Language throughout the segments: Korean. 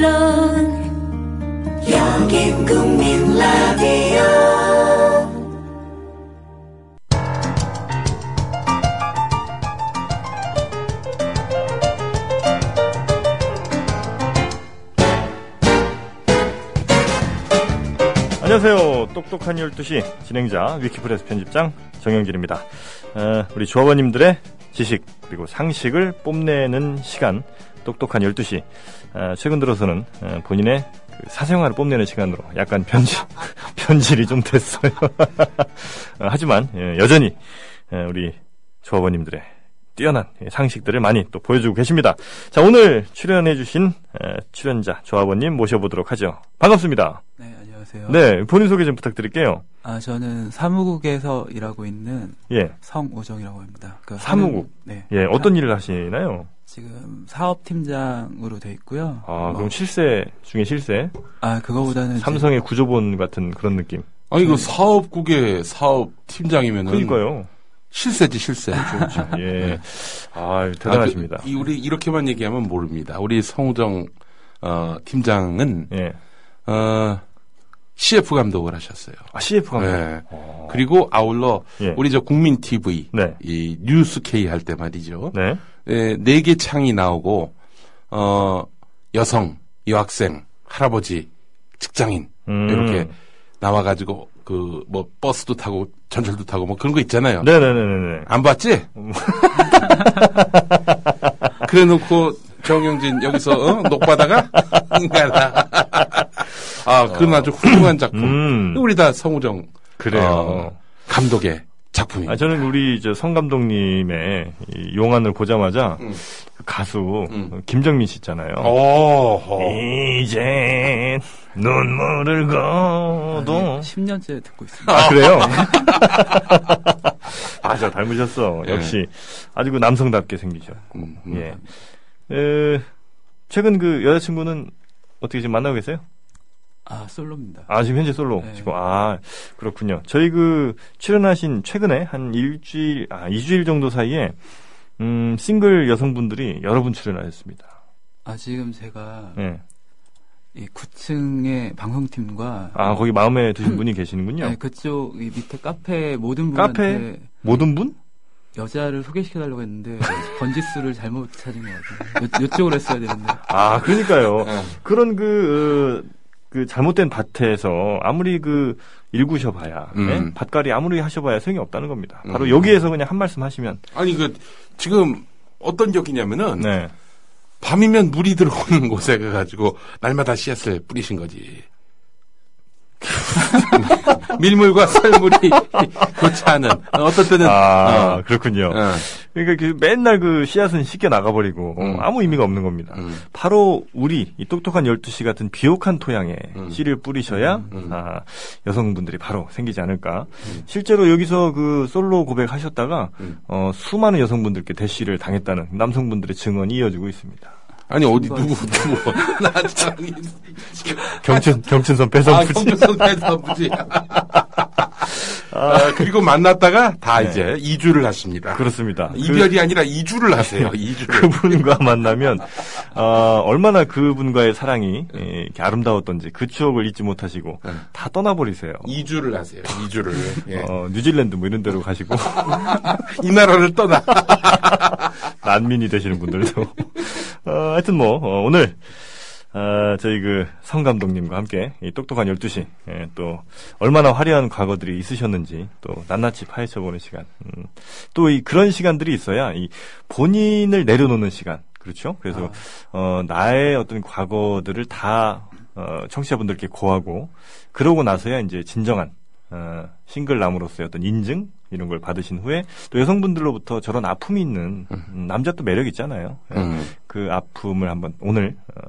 물론 여긴 국민 라디오 안녕하세요. 똑똑한 12시 진행자 위키프레스 편집장 정영길입니다. 어, 우리 조합원님들의 지식 그리고 상식을 뽐내는 시간 똑똑한 12시 어, 최근 들어서는 어, 본인의 그 사생활을 뽐내는 시간으로 약간 변질, 변질이 좀 됐어요. 어, 하지만 예, 여전히 예, 우리 조합원님들의 뛰어난 예, 상식들을 많이 또 보여주고 계십니다. 자 오늘 출연해주신 에, 출연자 조합원님 모셔보도록 하죠. 반갑습니다. 네, 안녕하세요. 네, 본인 소개 좀 부탁드릴게요. 아, 저는 사무국에서 일하고 있는 예, 성우정이라고 합니다. 그 사무국? 하는- 네. 예, 어떤 일을 하시나요? 지금 사업팀장으로 돼 있고요. 아, 뭐, 그럼 실세 중에 실세? 아, 그거보다는 삼성의 구조본 같은 그런 느낌. 아니 그 사업국의 사업 팀장이면은 그러니까요. 실세지 실세. 예. 아, 대단하십니다. 아, 그, 이 우리 이렇게만 얘기하면 모릅니다. 우리 성우정 어, 팀장은 예. 어, CF 감독을 하셨어요. 아, CF 감독. 네. 어. 그리고 아울러 예. 우리 저 국민 TV 네. 이 뉴스 K 할 때 말이죠. 네. 예, 네개 창이 나오고 어 여성, 여학생, 할아버지, 직장인 음. 이렇게 나와 가지고 그 뭐 버스도 타고 전철도 타고 뭐 그런 거 있잖아요. 네네네네. 안 봤지? 그래 놓고 정영진 여기서 어? 녹바다가 인가라. 아, 그건 아주 훌륭한 작품. 음. 우리 다 성우정 그래요. 어, 감독의 작품입니다. 아, 저는 우리 저성 감독님의 이 용안을 보자마자 음. 그 가수 음. 김정민 씨 있잖아요. 어. 이제 눈물을 거도 아, 10년째 듣고 있습니다. 아, 그래요? 아, 저 닮으셨어. 예. 역시 아주 그 남성답게 생기죠. 음, 음. 예. 에, 최근 그 여자친구는 어떻게 지금 만나고 계세요? 아, 솔로입니다. 아, 지금 현재 솔로. 네. 지금, 아, 그렇군요. 저희 그, 출연하신 최근에 한 일주일, 아, 2주일 정도 사이에, 음, 싱글 여성분들이 여러 분 출연하셨습니다. 아, 지금 제가 예. 이 9층의 방송팀과 아, 거기 마음에 드신 분이 계시는군요. 네, 그쪽 이 밑에 카페 모든 카페? 분한테 모든 분? 여자를 소개시켜달라고 했는데 번지 수를 잘못 찾은 것 같아요. 요, 요쪽으로 했어야 되는데. 아, 그러니까요. 예. 그런 그, 어, 그 잘못된 밭에서 아무리 그 일구셔봐야, 음. 예? 밭갈이 아무리 하셔봐야 소용이 없다는 겁니다. 바로 음. 여기에서 그냥 한 말씀 하시면, 아니 그 지금 어떤 격이냐면은 네. 밤이면 물이 들어오는 곳에 가가지고 날마다 씨앗을 뿌리신 거지. 밀물과 썰물이 교차하는 어떤 때는 아, 어, 그렇군요. 어, 그러니까 그 맨날 그 씨앗은 씻겨 나가버리고 어, 음. 아무 의미가 없는 겁니다. 음. 바로 우리 이 똑똑한 12시 같은 비옥한 토양에 음. 씨를 뿌리셔야 음. 아, 여성분들이 바로 생기지 않을까. 실제로 여기서 그 솔로 고백하셨다가 음. 어, 수많은 여성분들께 대시를 당했다는 남성분들의 증언이 이어지고 있습니다. 아니 어디 누구 누구 나참 경춘 경춘선 배선 아 부지. 경찰서 대사부지 아, 그리고 만났다가 다 네. 이제 이주를 하십니다. 그렇습니다. 이별이 아니라 이주를 하세요. 이주를. 그, 그분과 만나면 어, 얼마나 그분과의 사랑이 예, 이렇게 아름다웠던지 그 추억을 잊지 못하시고 네. 다 떠나버리세요. 이주를 하세요. 이주를. 예. 어, 뉴질랜드 뭐 이런 데로 가시고 이 나라를 떠나. 난민이 되시는 분들도 어, 하여튼 뭐 어, 오늘 어, 저희 그 성 감독님과 함께 이 똑똑한 12시 예, 또 얼마나 화려한 과거들이 있으셨는지 또 낱낱이 파헤쳐보는 시간. 음, 또 이 그런 시간들이 있어야 이 본인을 내려놓는 시간. 그렇죠? 그래서 어, 나의 어떤 과거들을 다 어, 청취자분들께 고하고 그러고 나서야 이제 진정한 어, 싱글남으로서의 어떤 인증 이런 걸 받으신 후에 또 여성분들로부터 저런 아픔이 있는 음, 남자 또 매력 있잖아요. 예, 음. 그 아픔을 한번 오늘 어,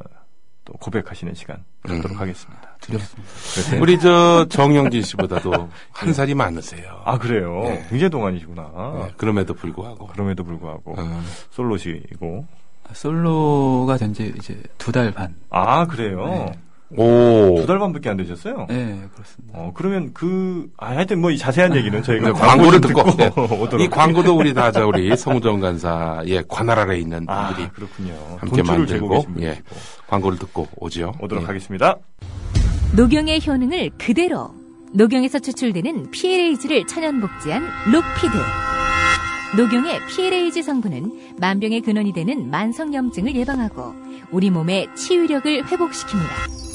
또 고백하시는 시간 갖도록 음. 하겠습니다. 그래서요? 우리 저 정영진 씨보다도 한 살이 많으세요. 아 그래요. 네. 굉장히 동안이시구나. 네, 그럼에도 불구하고. 그럼에도 불구하고 어, 솔로시고 솔로가 된 지 이제 두 달 반. 아 그래요. 네. 오. 두 달 반밖에 안 되셨어요? 네, 그렇습니다. 어, 그러면 그, 아, 하여튼 뭐 이 자세한 얘기는 저희가 네, 광고를 듣고, 네. 오도록. 이 광고도 우리 다 저 우리 성우정 간사의 관할 아래 있는 아, 분들이 그렇군요. 함께 만들고 예. 광고를 듣고 오지요. 오도록 예. 하겠습니다. 녹용의 효능을 그대로 녹용에서 추출되는 PLAG를 천연 복제한 록피드. 녹용의 PLAG 성분은 만병의 근원이 되는 만성염증을 예방하고 우리 몸의 치유력을 회복시킵니다.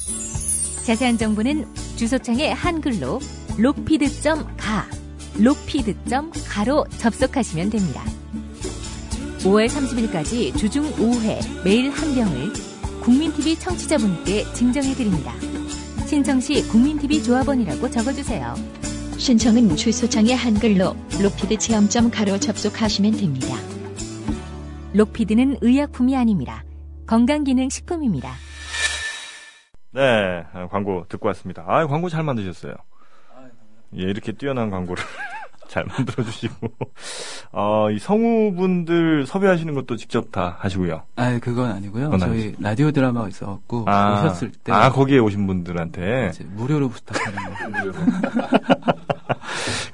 자세한 정보는 주소창에 한글로 록피드.가 록피드.가로 접속하시면 됩니다. 5월 30일까지 주중 5회 매일 한 병을 국민TV 청취자분께 증정해드립니다. 신청 시 국민TV 조합원이라고 적어주세요. 신청은 주소창에 한글로 로피드 체험점 가로 접속하시면 됩니다. 록피드는 의약품이 아닙니다. 건강기능식품입니다. 네, 아, 광고 듣고 왔습니다. 아, 광고 잘 만드셨어요. 예, 이렇게 뛰어난 광고를 잘 만들어주시고, 어, 이 성우분들 섭외하시는 것도 직접 다 하시고요. 아, 그건 아니고요. 그건 저희 아니지. 라디오 드라마가 있어갖고 아, 오셨을 때 아, 거기에 오신 분들한테. 이제 무료로 부탁하는 거.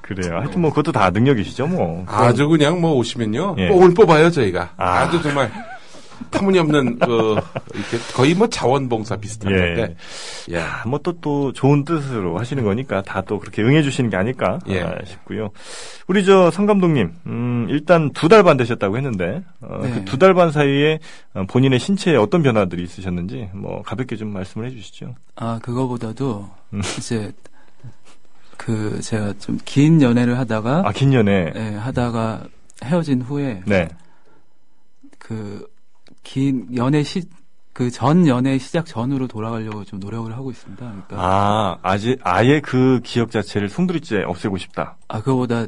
그래요. 하여튼 뭐 그것도 다 능력이시죠, 뭐. 아주 그냥 뭐 오시면요. 예. 뽕을 뽑아요, 저희가. 아. 아. 주 정말 터무니없는 그 이렇게 거의 뭐 자원봉사 비슷한 예. 건데. 예. 아, 뭐또 또 좋은 뜻으로 하시는 거니까 다 또 그렇게 응해 주시는 게 아닐까 예. 아, 싶고요. 우리 저 성 감독님, 음, 일단 두 달 반 되셨다고 했는데 어, 네. 그두 달 반 사이에 어, 본인의 신체에 어떤 변화들이 있으셨는지 뭐 가볍게 좀 말씀을 해주시죠. 아, 그거보다도 음. 이제 그 제가 좀 긴 연애를 하다가 아, 긴 연애. 예, 하다가 헤어진 후에 네. 그 긴 연애 시 그 전 연애 시작 전으로 돌아가려고 좀 노력을 하고 있습니다. 그러니까 아, 아직 아예 그 기억 자체를 송두리째 없애고 싶다. 아 그거보다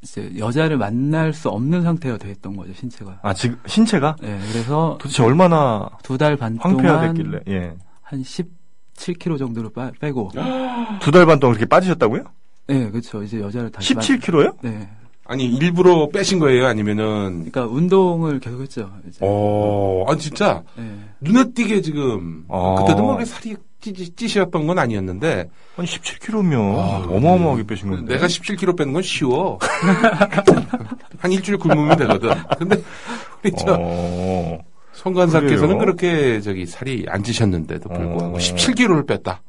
이제 여자를 만날 수 없는 상태가 됐던 거죠 신체가. 아, 지금 신체가 예, 그래서 도대체 얼마나 두 달 반 동안 황폐화됐길래? 예. 한 17kg 정도로 빠- 빼고. 두 달 반 동안 그렇게 빠지셨다고요? 네, 그렇죠. 이제 여자를 다시 만- 17kg요? 네. 아니 일부러 빼신 거예요, 아니면은 그러니까 운동을 계속했죠. 이제. 어, 아 진짜 네. 눈에 띄게 지금 어. 그때도 뭐 그렇게 살이 찌, 찌셨던 건 아니었는데 아니 17kg면 아, 어마어마하게 빼신 건데. 내가 17kg 빼는 건 쉬워. 한 일주일 굶으면 되거든. 근데 우리 저 어. 성관사께서는 그래요? 그렇게 저기 살이 안 찌셨는데도 불구하고 어. 17kg를 뺐다.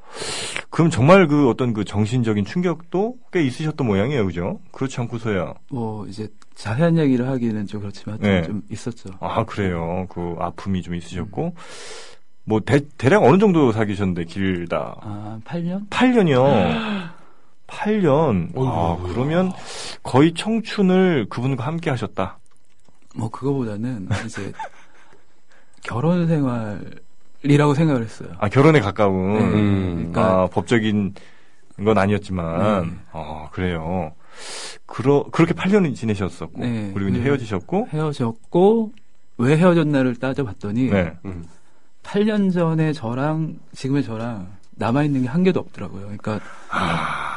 그럼 정말 그 어떤 그 정신적인 충격도 꽤 있으셨던 모양이에요, 그죠? 그렇지 않고서야. 뭐 이제 자세한 얘기를 하기는 좀 그렇지만 좀, 네. 좀 있었죠. 아, 그래요. 그 아픔이 좀 있으셨고. 뭐 대, 대략 어느 정도 사귀셨는데 길다. 아, 8년? 8년이요. 8년. 아, 어이구. 그러면 거의 청춘을 그분과 함께 하셨다. 뭐 그거보다는 이제 결혼 생활이라고 생각을 했어요. 아, 결혼에 가까운. 네. 음. 그러니까 아, 법적인 건 아니었지만. 네. 아, 그래요. 그러, 그렇게 8년을 지내셨었고. 네. 그리고 이제 그- 헤어지셨고. 헤어졌고 왜 헤어졌나를 따져봤더니 네. 음. 8년 전에 저랑 지금의 저랑 남아 있는 게 한 개도 없더라고요. 그러니까 아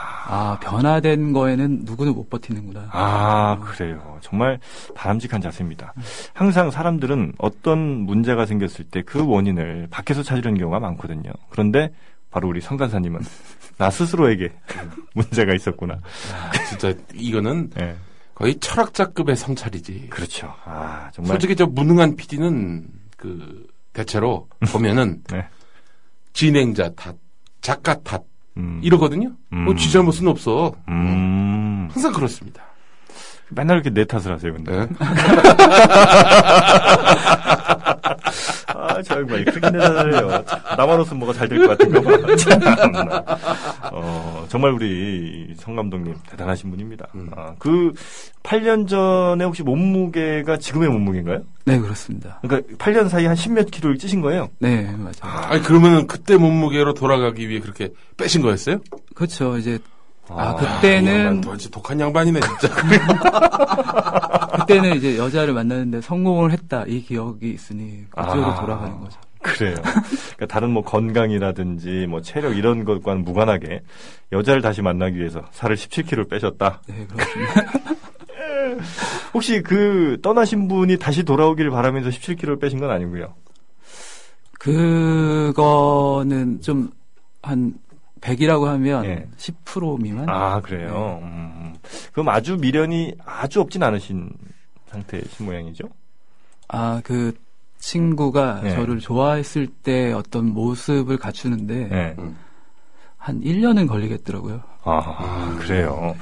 변화된 거에는 누구도 못 버티는구나. 아, 그래요. 정말 바람직한 자세입니다. 항상 사람들은 어떤 문제가 생겼을 때 그 원인을 밖에서 찾으려는 경우가 많거든요. 그런데 바로 우리 성간사님은 나 스스로에게 문제가 있었구나. 아, 진짜 이거는 예. 거의 철학자급의 성찰이지. 그렇죠. 아, 정말. 솔직히 저 무능한 PD는 그 대체로 보면은 네. 진행자 탓, 작가 탓 음, 이러거든요. 음. 뭐쥐 잘못은 없어. 음. 항상 그렇습니다. 맨날 이렇게 내 탓을 하세요, 근데. 네. 아, 정말 그렇게 내 탓을 해요. 나만 웃으면 뭐가 잘 될 것 같은 거 봐. 참나. 어, 정말 우리 성 감독님 대단하신 분입니다. 음. 아, 그 8년 전에 혹시 몸무게가 지금의 몸무게인가요? 네 그렇습니다. 그러니까 8년 사이에 한 10몇 킬로를 찌신 거예요? 네 맞아요. 아니 그러면은 그때 몸무게로 돌아가기 위해 그렇게 빼신 거였어요? 그렇죠. 이제 아, 이 그때는 도대체 독한 양반이네 진짜. 그때는 이제 여자를 만나는데 성공을 했다 이 기억이 있으니 그쪽으로 아. 돌아가는 거죠. 그래요. 그러니까 다른 뭐 건강이라든지 뭐 체력 이런 것과는 무관하게 여자를 다시 만나기 위해서 살을 17kg 빼셨다. 네 그렇습니다. 혹시 그 떠나신 분이 다시 돌아오기를 바라면서 17kg를 빼신 건 아니고요. 그거는 좀 한 100이라고 하면 예. 10% 미만? 아, 그래요. 음. 그럼 아주 미련이 아주 없진 않으신 상태이신 모양이죠? 아, 그 친구가 예. 저를 좋아했을 때 어떤 모습을 갖추는데 네. 한 1년은 걸리겠더라고요. 아, 그래요.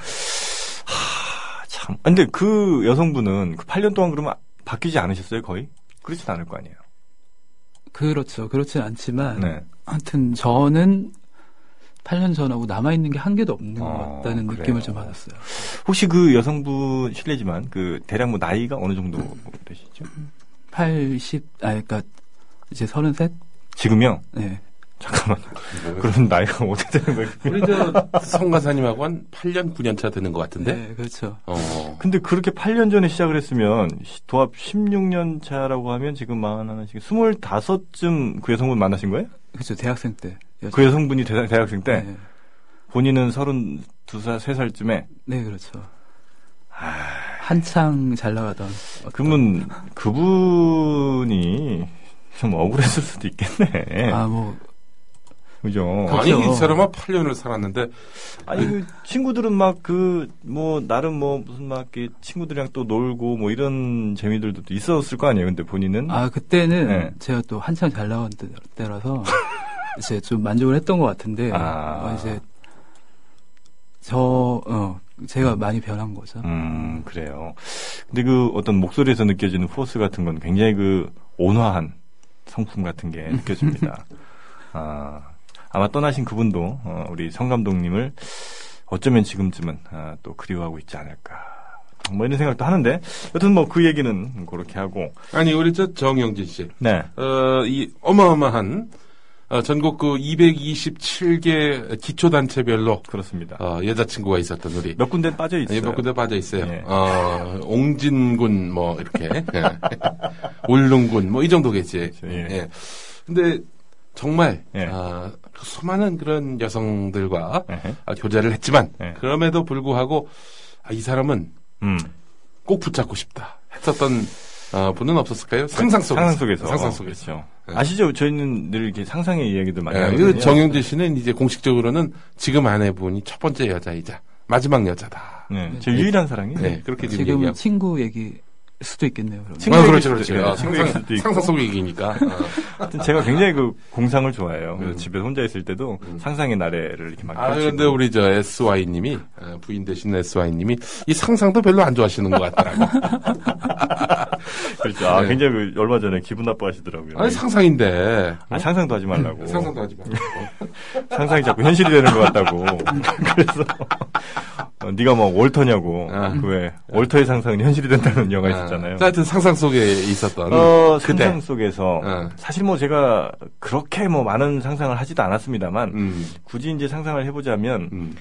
하, 참. 근데 그 여성분은 그 8년 동안 그러면 바뀌지 않으셨어요, 거의? 그렇진 않을 거 아니에요. 그렇죠. 그렇진 않지만 네. 하여튼 저는 8년 전하고 남아있는 게 한 개도 없는 것 어, 같다는 그래요. 느낌을 좀 받았어요. 혹시 그 여성분 실례지만 그 대략 뭐 나이가 어느 정도 되시죠? 80, 아, 그러니까 이제 33? 지금요? 네. 잠깐만. 그럼 나이가 어떻게 되는 거예요? 우리 저 성가사님하고 한 8년 9년 차 되는 것 같은데. 네, 그렇죠. 어. 근데 그렇게 8년 전에 시작을 했으면 시- 도합 16년 차라고 하면 지금 마흔 하나 지금 25쯤 그 여성분 만나신 거예요? 그렇죠. 대학생 때. 그 여성분이 대, 대학생 때 네. 본인은 32살, 3살쯤에 네, 그렇죠. 한창 잘 나가던. 어떤- 그러면 그분이 좀 억울했을 수도 있겠네. 아, 뭐, 그죠? 그- 아니 그렇죠. 이 사람은 8년을 살았는데 아니 그 친구들은 막 그 뭐 나름 뭐 무슨 막 이렇게 친구들이랑 또 놀고 뭐 이런 재미들도 또 있었을 거 아니에요. 근데 본인은 아, 그때는 네. 제가 또 한창 잘 나간 때- 때라서 이제 좀 만족을 했던 것 같은데, 아. 어, 이제 저, 어, 제가 많이 변한 거죠. 음 그래요. 근데 그 어떤 목소리에서 느껴지는 포스 같은 건 굉장히 그 온화한 성품 같은 게 느껴집니다. 아 아마 떠나신 그분도 어, 우리 성 감독님을 어쩌면 지금쯤은 아, 또 그리워하고 있지 않을까. 뭐 이런 생각도 하는데 여튼 뭐 그 얘기는 그렇게 하고 아니 우리 저 정영진 씨. 네 어, 이 어마어마한 어, 전국 그 227개 기초단체별로 그렇습니다. 어, 여자친구가 있었던 우리 몇 군데 빠져 있어요. 예, 몇 군데 빠져 있어요. 예. 어, 옹진군 뭐 이렇게 예. 울릉군 뭐 이 정도겠지. 예. 예. 근데 정말 예. 아, 그 수많은 그런 여성들과. 아, 교제를 했지만 예. 그럼에도 불구하고 아, 이 사람은 음. 꼭 붙잡고 싶다 했었던 어, 분은 없었을까요? 상상 속에서. 상상 속에서. 상상 속에서. 그렇죠. 예. 아시죠? 저희는 늘 이렇게 상상의 이야기들 많이 예, 하거든요. 그 정영재 씨는 이제 공식적으로는 지금 아내분이 첫 번째 여자이자 마지막 여자다. 네, 제 유일한 사랑이에요. 네, 그렇게 지금 지금은 얘기하고. 친구 얘기 수도 있겠네요. 그러면. 친구 아, 그렇죠, 그렇죠. 아, 얘기일 상상, 수도 있고. 상상 속 얘기니까. 어. 하여튼 제가 굉장히 그 공상을 좋아해요. 그래서 음. 집에 혼자 있을 때도 음. 상상의 나래를 이렇게 막 아, 펼치고. 그런데 우리 저 SY님이, 어, 부인 되신 SY님이 이 상상도 별로 안 좋아하시는 것 같더라고. 그렇죠. 아, 네. 굉장히 그 얼마 전에 기분 나빠하시더라고요. 아니, 상상인데. 아, 상상도 하지 말라고. 상상도 하지 마. 상상이 자꾸 현실이 되는 것 같다고. 그래서 어, 네가 뭐 월터냐고. 아. 그왜 월터의 상상은 현실이 된다는 영화 있었 잖아요. 자, 하여튼 상상 속에 있었던. 어, 그대. 상상 속에서 어. 사실 뭐 제가 그렇게 뭐 많은 상상을 하지도 않았습니다만 음, 굳이 이제 상상을 해보자면 음.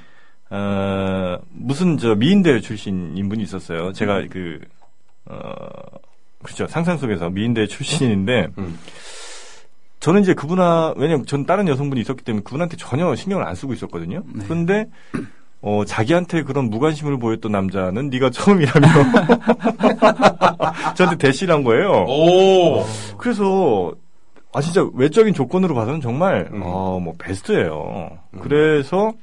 어, 무슨 저 미인대 출신인 분이 있었어요. 제가 그 어, 그렇죠 상상 속에서 미인대 출신인데 음. 저는 이제 그분하 왜냐면 전 다른 여성분이 있었기 때문에 그분한테 전혀 신경을 안 쓰고 있었거든요. 네. 그런데 어, 자기한테 그런 무관심을 보였던 남자는 네가 처음이라며 저한테 대시를 한 거예요. 오! 그래서 아 진짜 외적인 조건으로 봐서는 정말 음. 어, 뭐 베스트예요. 음. 그래서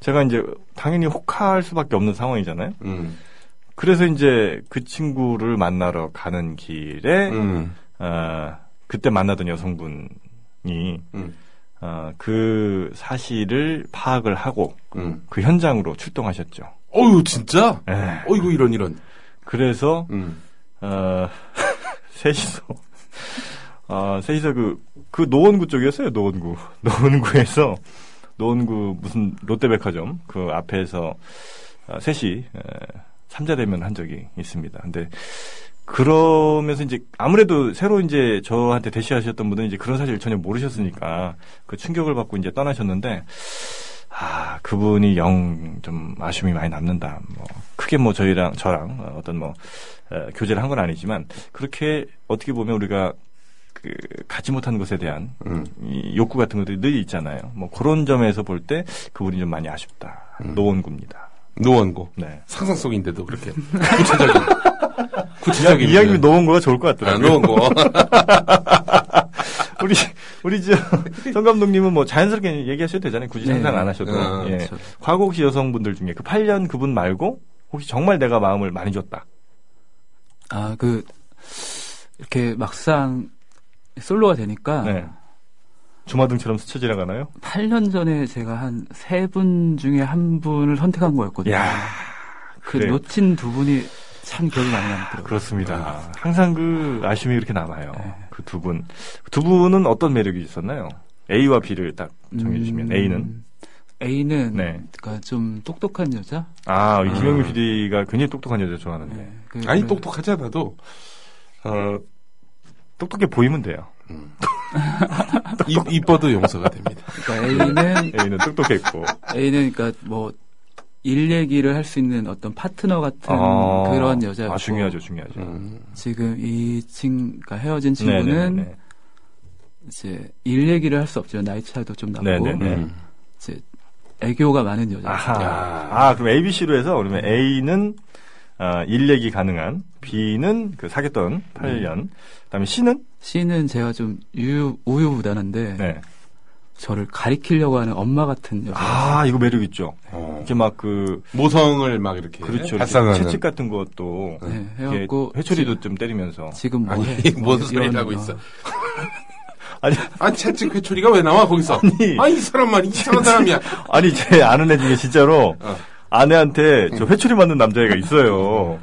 제가 이제 당연히 혹할 수밖에 없는 상황이잖아요. 음, 그래서 이제 그 친구를 만나러 가는 길에 음, 어, 그때 만나던 여성분이 음, 어, 그 사실을 파악을 하고 음. 그 현장으로 출동하셨죠. 어유 진짜? 에. 어이구, 이런, 이런. 그래서 음. 어, 셋이서, 어, 셋이서 그, 그 노원구 쪽이었어요, 노원구. 노원구에서, 노원구 무슨 롯데백화점, 그 앞에서, 어, 셋이, 에, 삼자대면 한 적이 있습니다. 근데, 그러면서 이제, 아무래도 새로 이제 저한테 대시하셨던 분은 이제 그런 사실을 전혀 모르셨으니까, 그 충격을 받고 이제 떠나셨는데, 아, 그분이 영 좀 아쉬움이 많이 남는다. 뭐 크게 뭐 저희랑 저랑 어, 어떤 뭐 어, 교제를 한 건 아니지만 그렇게 어떻게 보면 우리가 그 갖지 못한 것에 대한 음. 이 욕구 같은 것들이 늘 있잖아요. 뭐 그런 점에서 볼 때 그분이 좀 많이 아쉽다. 음. 노원구입니다. 노원고. 네. 상상 속인데도 그렇게 구체적인 구체적인 이야기 노원구가 좋을 것 아, 같더라고요. 노원고 우리 우리 저성 감독님은 뭐 자연스럽게 얘기하셔도 되잖아요. 굳이 네. 상상 안 하셔도. 어, 예. 그렇죠. 과거 혹시 여성분들 중에 그 8년 그분 말고 혹시 정말 내가 마음을 많이 줬다. 아, 그, 이렇게 막상 솔로가 되니까 네. 주마등처럼 스쳐 지나가나요? 8년 전에 제가 한 세 분 중에 한 분을 선택한 거였거든요. 야 그 그래요. 놓친 두 분이 참 기억이 많이 남더라고요. 그렇습니다. 항상 그 아쉬움이 그렇게 남아요. 네. 그두 분. 두 분은 어떤 매력이 있었나요? A와 B를 딱 정해주시면 음, A는 A는 네. 그러니까 좀 똑똑한 여자. 아이 김영민 음. PD가 굉장히 똑똑한 여자 좋아하는데 네. 그- 아니 그- 똑똑하지 않아도 어, 똑똑해 보이면 돼요. 이, 이뻐도 용서가 됩니다. 그러니까 A는 A는 똑똑했고 A는 그러니까 뭐 일 얘기를 할 수 있는 어떤 파트너 같은 아, 그런 여자였고 아 중요하죠, 중요하죠. 음. 지금 이 친, 그러니까 헤어진 네네네. 친구는 이제 일 얘기를 할 수 없죠. 나이 차도 좀 나고 네네네. 음. 이제 애교가 많은 여자. 아, 그럼 A, B, C로 해서 그러면 A는 아, 일 얘기 가능한, B는 그 사귀었던 8년, 그다음에 C는 C는 제가 좀 유유 우유부단한데 네. 저를 가리키려고 하는 엄마 같은 여자. 아, 이거 매력 있죠. 어. 이렇게 막 그 모성을 막 이렇게 그렇죠. 발산하는 채찍 같은 것도 네, 이렇게 해갖고 회초리도 좀 때리면서 지금 뭐 아니 해? 뭔뭐 소리를 하고 어, 있어? 아니 아 채찍 회초리가 왜 나와 거기서? 아니. 아이 사람만 이상한 사람이야. 아니 제 아는 애 중에 진짜로 어. 아내한테 저 회초리 맞는 남자애가 있어요.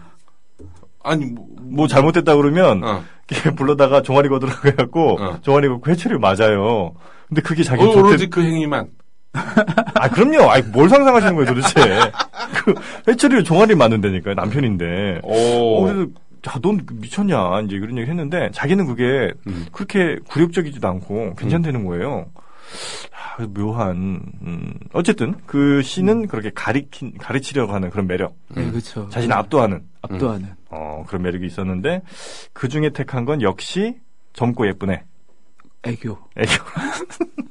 아니 뭐, 뭐 잘못됐다 그러면 어. 이렇게 불러다가 종아리 거들어 갖고 어. 종아리 걷고 회초리 맞아요. 근데 그게 자기 어. 오로지 그 행위만. 아 그럼요. 아이 뭘 상상하시는 거예요 도대체? 그 회초리를 종아리 맞는다니까요 남편인데. 어, 오. 그래서 야, 넌 미쳤냐 이제 그런 얘기 했는데 자기는 그게 음. 그렇게 굴욕적이지도 않고 괜찮다는 거예요. 아, 묘한 음, 어쨌든 그 씨는 그렇게 가리킨 가르치려고 하는 그런 매력, 네, 그렇죠. 자신 을 압도하는 압도하는. 어, 그런 매력이 있었는데 그 중에 택한 건 역시 젊고 애. 애교. 애교.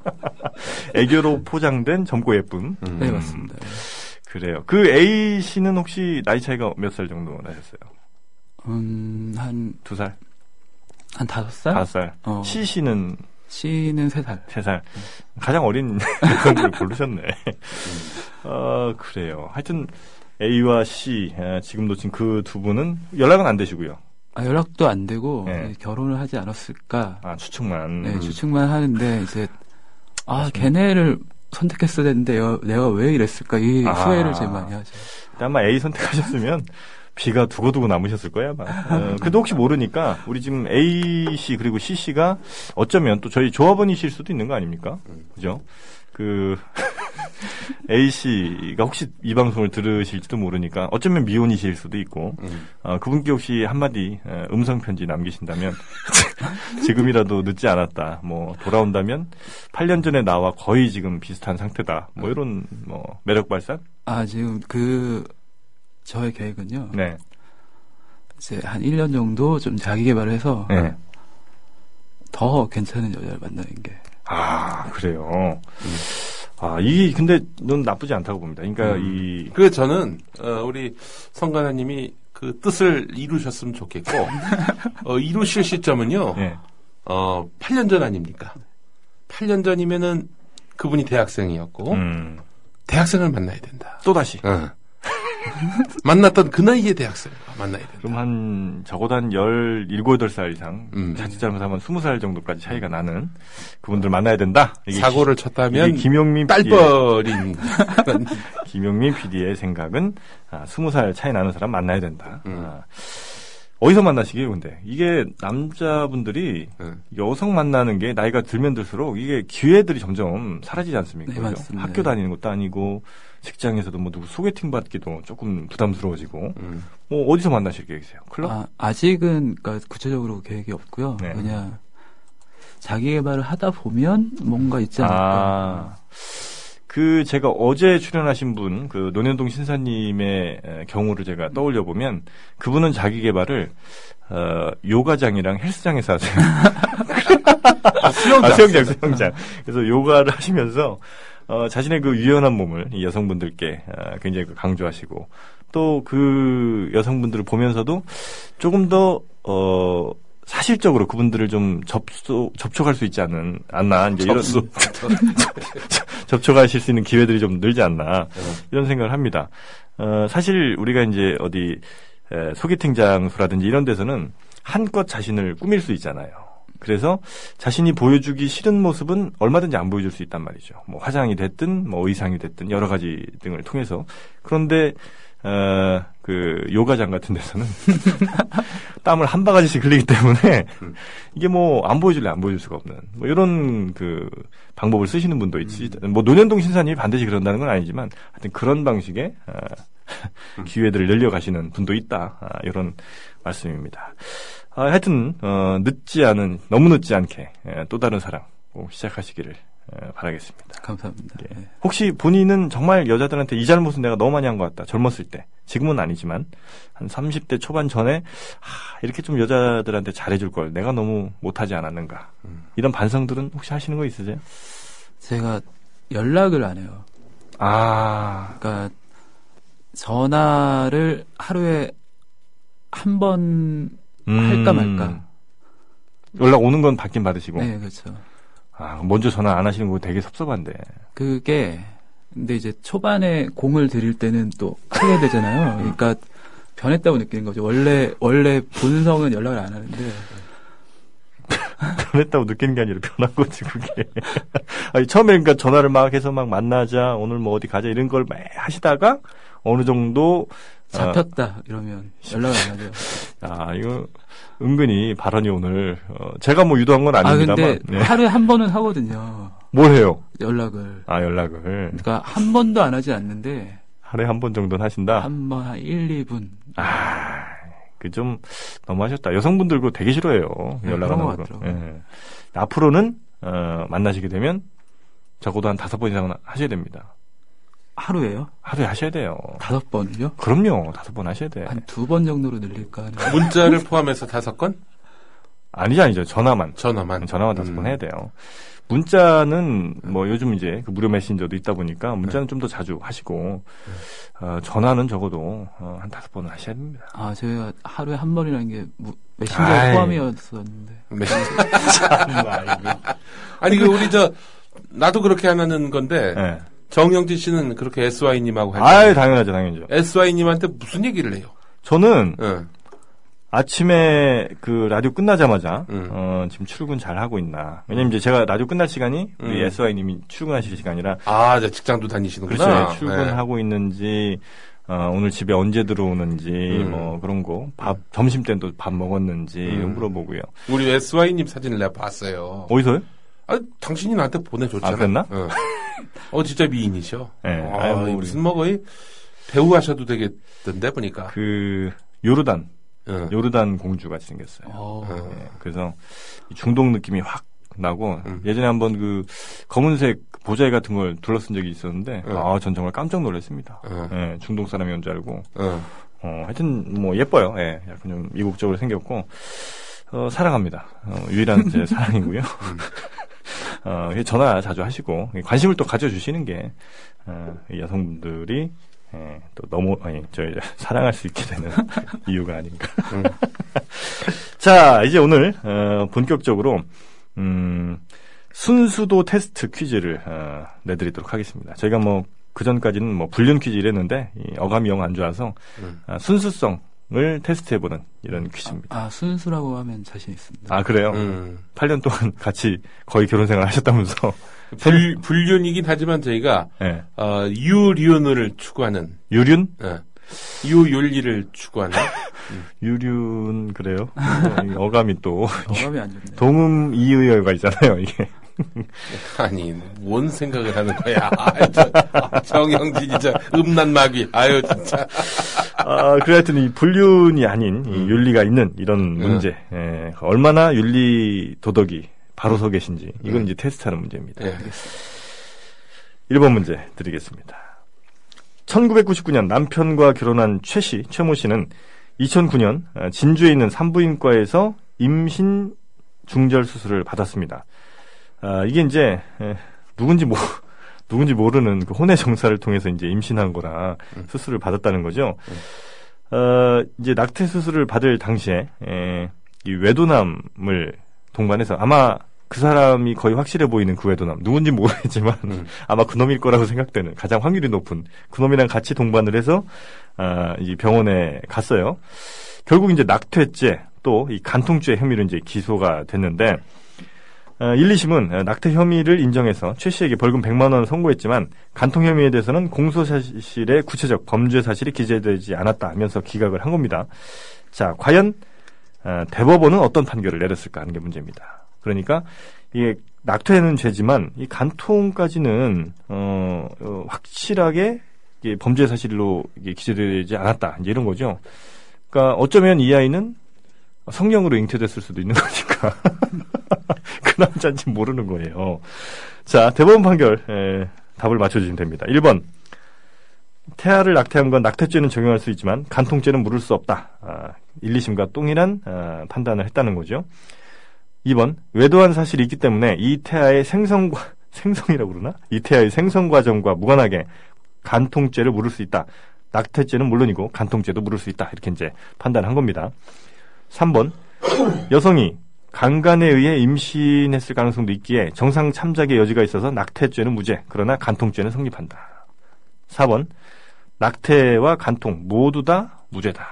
애교로 포장된 젊고 예쁨. 음. 네, 맞습니다. 그래요. 그 A 씨는 혹시 나이 차이가 몇 살 정도 나셨어요? 음, 한, 두 살? 한 다섯 살? 다섯 살? 어. C 씨는 C는 세 살. 세 살. 가장 어린 여성분을 고르셨네. 어, 그래요. 하여튼 A와 C, 아, 지금 놓친 그두 분은 연락은 안 되시고요. 아, 연락도 안 되고, 네. 결혼을 하지 않았을까. 아, 추측만. 네, 음. 추측만 하는데, 이제, 아, 맞습니다. 걔네를 선택했어야 되는데, 내가, 왜 이랬을까. 이 아. 후회를 제일 많이 하죠. 아마 A 선택하셨으면 B가 두고두고 남으셨을 거야, 아마. 어, 그래도 혹시 모르니까 우리 지금 A 씨 그리고 C 씨가 어쩌면 또 저희 조합원이실 수도 있는 거 아닙니까? 그죠? 그 A 씨가 혹시 이 방송을 들으실지도 모르니까 어쩌면 미혼이실 수도 있고 음. 어, 그분께 혹시 한마디 어, 음성 편지 남기신다면 지금이라도 늦지 않았다. 뭐 돌아온다면 8년 전에 나와 거의 지금 비슷한 상태다. 뭐 이런 뭐 매력 발산? 아, 지금 그, 저의 계획은요. 네. 이제 한 1년 정도 좀 자기 개발을 해서, 네. 더 괜찮은 여자를 만나는 게. 아, 그래요. 아, 이, 근데, 넌 나쁘지 않다고 봅니다. 그러니까, 음. 이, 그 저는 어, 우리 성관아님이 그 뜻을 이루셨으면 좋겠고 어, 이루실 시점은요. 예. 어, 8년 전 아닙니까? 8년 전이면은 그분이 대학생이었고 음, 대학생을 만나야 된다. 또 다시. 어. 만났던 그 나이의 대학생을 만나야 된다. 그럼 한, 적어도 한 17, 8살 이상, 음. 자칫 잘못하면 20살 정도까지 차이가 나는 그분들 만나야 된다. 이게 사고를 기- 쳤다면 이게 김용민 PD의, 김용민 PD의 생각은, 아, 20살 차이 나는 사람 만나야 된다. 음. 아, 어디서 만나시게요, 근데? 이게 남자분들이 응. 여성 만나는 게 나이가 들면 들수록 이게 기회들이 점점 사라지지 않습니까? 네, 그죠? 맞습니다. 학교 다니는 것도 아니고 직장에서도 뭐 누구 소개팅 받기도 조금 부담스러워지고 음. 뭐 어디서 만나실 계획이세요? 클럽? 아, 아직은, 그러니까 구체적으로 계획이 없고요. 네. 그냥, 자기 개발을 하다 보면 뭔가 있지 않을까. 아, 그 제가 어제 출연하신 분, 그 노년동 신사님의 에, 경우를 제가 떠올려 보면 그분은 자기 개발을 어, 요가장이랑 헬스장에서 하세요. 아, 수영장. 아, 수영장, 수영장. 그래서 요가를 하시면서 어, 자신의 그 유연한 몸을 이 여성분들께 어, 굉장히 그 강조하시고 또 그 여성분들을 보면서도 조금 더 어, 사실적으로 그분들을 좀 접속 접촉할 수 있지 않는 않나 이제 접수. 이런 접촉하실 수 있는 기회들이 좀 늘지 않나 이런 생각을 합니다. 어, 사실 우리가 이제 어디 에, 소개팅 장소라든지 이런 데서는 한껏 자신을 꾸밀 수 있잖아요. 그래서 자신이 보여주기 싫은 모습은 얼마든지 안 보여줄 수 있단 말이죠. 뭐 화장이 됐든 뭐 의상이 됐든 여러 가지 등을 통해서 그런데 어, 그 요가장 같은 데서는 땀을 한 바가지씩 흘리기 때문에 이게 뭐 안 보여줄래 안 보여줄 수가 없는 뭐 이런 그 방법을 쓰시는 분도 있지. 뭐 노년동 신사님이 반드시 그런다는 건 아니지만 하여튼 그런 방식의 어, 기회들을 늘려가시는 분도 있다. 아, 이런 말씀입니다. 아, 하여튼 어, 늦지 않은 너무 늦지 않게 예, 또 다른 사랑 꼭 시작하시기를 예, 바라겠습니다. 감사합니다. 예. 예. 혹시 본인은 정말 여자들한테 이 잘못은 내가 너무 많이 한 것 같다. 젊었을 때. 지금은 아니지만 한 30대 초반 전에 하, 이렇게 좀 여자들한테 잘해줄 걸 내가 너무 못하지 않았는가. 이런 반성들은 혹시 하시는 거 있으세요? 제가 연락을 안 해요. 아, 그러니까 전화를 하루에 한 번 음. 할까 말까. 연락 오는 건 받긴 받으시고. 네, 그렇죠. 아, 먼저 전화 안 하시는 거 되게 섭섭한데. 그게 근데 이제 초반에 공을 들일 때는 또 크게 되잖아요. 그러니까 변했다고 느끼는 거죠. 원래 원래 본성은 연락을 안 하는데 변했다고 느끼는 게 아니라 변한 거지, 그게. 아니, 처음에 그러니까 전화를 막 해서 막 만나자, 오늘 뭐 어디 가자, 이런 걸 막 하시다가 어느 정도 잡혔다 이러면 연락을 안 하죠. 아, 이거 은근히 발언이 오늘 어, 제가 뭐 유도한 건아 아닙니다만 근데 네. 하루에 한 번은 하거든요. 뭘 해요? 연락을. 아 연락을 그러니까 한 번도 안 하지 않는데 하루에 한 번 정도는 하신다. 한 번 한 1, 2분. 아, 그좀 너무하셨다. 여성분들 그거 되게 싫어해요. 네, 연락 그런 안것 하고. 같더라고요. 예. 앞으로는 어, 만나시게 되면 적어도 한 다섯 번 이상은 하셔야 됩니다. 하루에요? 하루에 하셔야 돼요. 다섯 번을요? 그럼요. 다섯 번 하셔야 돼. 한 두 번 정도로 늘릴까 하는. 문자를 포함해서 다섯 건? 아니죠, 아니죠. 전화만. 전화만. 전화만 다섯 음. 번 해야 돼요. 문자는 뭐 요즘 이제 그 무료 메신저도 있다 보니까 문자는 좀더 자주 하시고 어, 전화는 적어도 어, 한 다섯 번은 하셔야 됩니다. 아 저희가 하루에 한 번이라는 게 무- 메신저 아이. 포함이었었는데. 메신저. 아니 그 우리 저 나도 그렇게 하는 건데 네. 정영진 씨는 그렇게 SY님하고 아유 당연하죠, 당연하죠. SY님한테 무슨 얘기를 해요? 저는 응. 아침에 그 라디오 끝나자마자 음. 어, 지금 출근 잘 하고 있나? 왜냐면 이제 제가 라디오 끝날 시간이 우리 음. SY님이 출근하실 시간이라 아, 이제 직장도 다니시는구나. 그렇죠. 네. 출근하고 있는지 어, 오늘 집에 언제 들어오는지 음. 뭐 그런 거 밥 점심 또밥 먹었는지 음. 물어보고요. 우리 SY님 사진을 내가 봤어요. 어디서요? 아, 당신이 나한테 보내줬잖아. 아, 그랬나? 어, 어, 진짜 미인이셔. 네. 아, 아유, 뭐 우리- 무슨 뭐 거의 배우 하셔도 되겠던데 보니까. 그 요르단 응. 요르단 공주 같이 생겼어요. 예, 그래서 이 중동 느낌이 확 나고 음. 예전에 한번 그 검은색 보자기 같은 걸 둘러쓴 적이 있었는데 음. 아전 정말 깜짝 놀랐습니다. 음. 예, 중동 사람이온 줄 알고 어. 어, 하여튼 뭐 예뻐요. 예, 약간 좀 이국적으로 생겼고 어, 사랑합니다. 어, 유일한 제 사랑이고요. 어, 전화 자주 하시고 관심을 또 가져주시는 게 어, 이 여성분들이 예, 또 너무 아니 저 사랑할 수 있게 되는 이유가 아닌가. 음. 자 이제 오늘 어, 본격적으로 음, 순수도 테스트 퀴즈를 어, 내드리도록 하겠습니다. 저희가 뭐 그 전까지는 뭐 불륜 퀴즈 이랬는데 이 어감이 영 안 좋아서 음. 아, 순수성 을 테스트해보는 이런 퀴즈입니다. 아 순수라고 하면 자신 있습니다. 아 그래요? 음. 8년 동안 같이 거의 결혼 생활 하셨다면서? 불, 불륜이긴 하지만 저희가 예. 어, 유륜을 추구하는 유륜? 어, 유윤리를 추구하는 유륜 그래요? 어, 이 어감이 또 어감이 안 좋네. 동음 이의어가 있잖아요. 이게 아니 뭔 생각을 하는 거야 아, 저, 아, 정영진이 저 음란 마귀 아유 진짜 아, 그래 하여튼 이 불륜이 아닌 이 음. 윤리가 있는 이런 문제. 예, 얼마나 윤리 도덕이 바로 서 계신지 이건 음. 이제 테스트하는 문제입니다. 예. 1번 문제 드리겠습니다. 1999년 남편과 결혼한 최 씨, 최모 씨는 2009년 어, 진주에 있는 산부인과에서 임신 중절 수술을 받았습니다. 아, 이게 이제 에, 누군지 모 누군지 모르는 그 혼외 정사를 통해서 이제 임신한 거라 음. 수술을 받았다는 거죠. 어, 이제 낙태 수술을 받을 당시에 에, 이 외도남을 동반해서 아마 그 사람이 거의 확실해 보이는 그 외도남 누군지 모르겠지만 음. 아마 그놈일 거라고 생각되는 가장 확률이 높은 그놈이랑 같이 동반을 해서 아, 이 병원에 갔어요. 결국 이제 낙태죄 또 이 간통죄 혐의로 이제 기소가 됐는데 어, 1, 2심은 낙태 혐의를 인정해서 최 씨에게 벌금 100만 원을 선고했지만 간통 혐의에 대해서는 공소 사실에 구체적 범죄 사실이 기재되지 않았다 하면서 기각을 한 겁니다. 자, 과연 어, 대법원은 어떤 판결을 내렸을까 하는 게 문제입니다. 그러니까 이게 낙태는 죄지만 이 간통까지는 어, 어, 확실하게 이게 범죄 사실로 이게 기재되지 않았다 이제 이런 거죠. 그러니까 어쩌면 이 아이는 성령으로 잉태됐을 수도 있는 거니까 그 남자인지 모르는 거예요. 자 대법원 판결 에, 답을 맞춰주시면 됩니다. 1번 태아를 낙태한 건 낙태죄는 적용할 수 있지만 간통죄는 물을 수 없다. 아, 1, 2심과 동일한 아, 판단을 했다는 거죠. 2번 외도한 사실이 있기 때문에 이 태아의 생성과 생성이라고 그러나 이 태아의 생성 과정과 무관하게 간통죄를 물을 수 있다. 낙태죄는 물론이고 간통죄도 물을 수 있다. 이렇게 이제 판단한 겁니다. 3번 여성이 강간에 의해 임신했을 가능성도 있기에 정상 참작의 여지가 있어서 낙태죄는 무죄. 그러나 간통죄는 성립한다. 4번 낙태와 간통 모두 다 무죄다.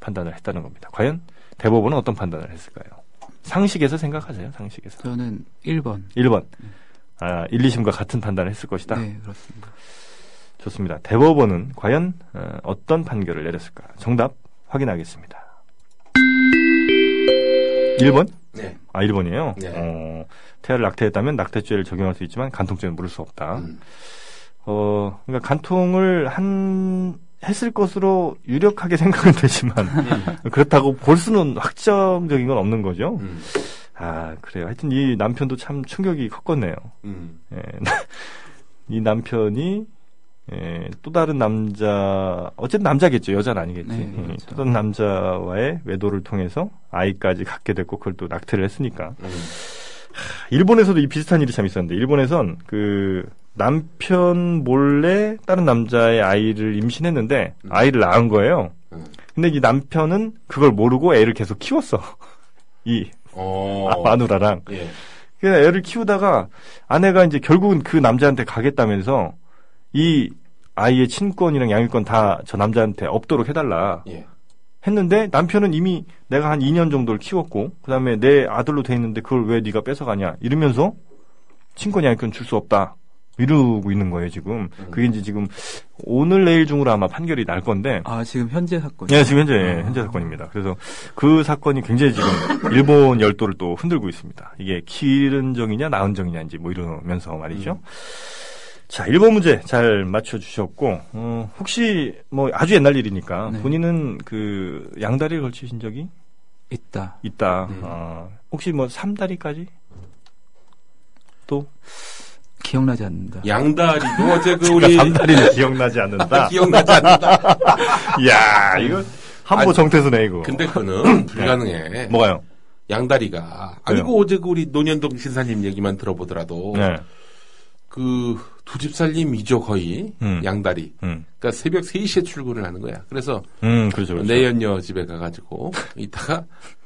판단을 했다는 겁니다. 과연 대법원은 어떤 판단을 했을까요? 상식에서 생각하세요. 상식에서. 저는 1번. 1번. 아, 1, 2심과 같은 판단을 했을 것이다. 네, 그렇습니다. 좋습니다. 대법원은 과연 어, 어떤 판결을 내렸을까? 정답 확인하겠습니다. 1번? 네. 아, 1번이에요? 네. 어, 태아를 낙태했다면 낙태죄를 적용할 수 있지만 간통죄는 물을 수 없다. 음. 어, 그러니까 간통을 한, 했을 것으로 유력하게 생각은 되지만, 그렇다고 볼 수는 확정적인 건 없는 거죠. 음. 아, 그래요. 하여튼 이 남편도 참 충격이 컸겠네요. 음. 예, 이 남편이 예, 또 다른 남자 어쨌든 남자겠죠 여자는 아니겠지 네, 예, 그렇죠. 또 다른 남자와의 외도를 통해서 아이까지 갖게 됐고 그걸 또 낙태를 했으니까 음. 일본에서도 이 비슷한 일이 참 있었는데 일본에선 그 남편 몰래 다른 남자의 아이를 임신했는데 음. 아이를 낳은 거예요 음. 근데 이 남편은 그걸 모르고 애를 계속 키웠어 이 어. 아, 마누라랑 예. 그래서 애를 키우다가 아내가 이제 결국은 그 남자한테 가겠다면서 이 아이의 친권이랑 양육권 다 저 남자한테 없도록 해달라 예. 했는데 남편은 이미 내가 한 2년 정도를 키웠고 그다음에 내 아들로 돼 있는데 그걸 왜 네가 뺏어가냐 이러면서 친권 양육권 줄 수 없다 이러고 있는 거예요 지금 그게 이제 지금 오늘 내일 중으로 아마 판결이 날 건데 아, 지금 현재 사건. 예, 지금 현재 예, 현재 사건입니다. 그래서 그 사건이 굉장히 지금 일본 열도를 또 흔들고 있습니다. 이게 기른정이냐 나은 정이냐인지 뭐 이러면서 말이죠. 자, 일본 문제 잘 맞춰주셨고 어, 혹시 뭐 아주 옛날 일이니까 네. 본인은 그 양다리를 걸치신 적이 있다. 있다. 음. 어, 혹시 뭐 삼다리까지 또 기억나지 않는다. 양다리도 어제 그 우리 삼다리는 기억나지 않는다. 기억나지 않는다. 야 이거 한보 아니, 정태수네 이거. 근데 그는 불가능해. 뭐가요? 양다리가. 아니고 어제 그 우리 노년동 신사님 얘기만 들어보더라도 네. 그두 집 살림이죠 거의 음. 양다리. 음, 그러니까 새벽 3시에 출근을 하는 거야. 그래서 음, 그렇죠. 그렇죠. 내연녀 집에 가가지고 있다가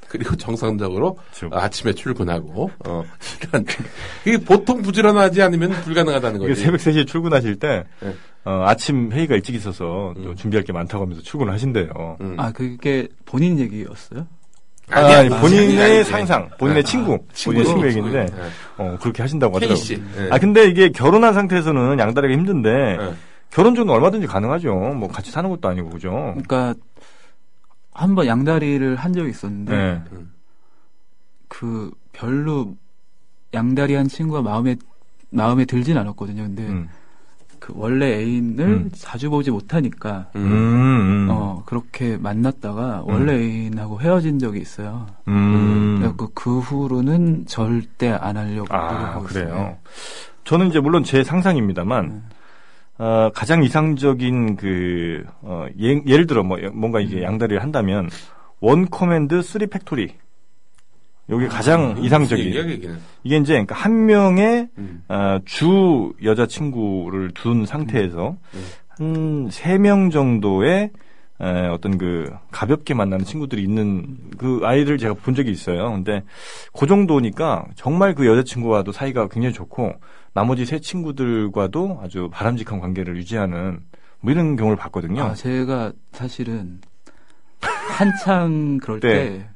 그리고 정상적으로 그렇죠. 아침에 출근하고 어 이런 이게 보통 부지런하지 않으면 불가능하다는 거지. 새벽 3시에 출근하실 때, 네. 어, 아침 회의가 일찍 있어서 또 음. 준비할 게 많다고 하면서 출근을 하신대요. 음. 아, 그게 본인 얘기였어요? 아니, 아니, 아니, 아니, 본인의 아니, 아니. 상상, 본인의 아, 친구, 친구, 본인의 친구. 얘기인데, 네. 어, 그렇게 하신다고 하더라고요. 씨. 네. 아, 근데 이게 결혼한 상태에서는 양다리가 힘든데, 네. 결혼 전은 얼마든지 가능하죠. 뭐 같이 사는 것도 아니고, 그죠? 그러니까 한 번 양다리를 한 적이 있었는데 네. 그 별로 양다리 한 친구가 마음에 마음에 들진 않았거든요. 근데 음. 그 원래 애인을 음. 자주 보지 못하니까 음, 음. 어 그렇게 만났다가 원래 애인하고 헤어진 적이 있어요. 음. 그래서 그 후로는 절대 안 하려고 아, 노력하고 그래요. 있어요. 저는 이제 물론 제 상상입니다만, 네. 어, 가장 이상적인 그, 어, 예, 예를 들어 뭐, 뭔가 이게 음. 양다리를 한다면, one command, three factory. 요게 가장 이상적인. 얘기야, 얘기는. 이게 이제 그러니까 한 명의 음. 어, 주 여자 친구를 둔 상태에서 음. 한 세 명 정도의 에, 어떤 그 가볍게 만나는 친구들이 있는 그 아이를 제가 본 적이 있어요. 근데 그 정도니까 정말 그 여자 친구와도 사이가 굉장히 좋고 나머지 세 친구들과도 아주 바람직한 관계를 유지하는 뭐 이런 경우를 봤거든요. 아, 제가 사실은 한창 그럴 네. 때,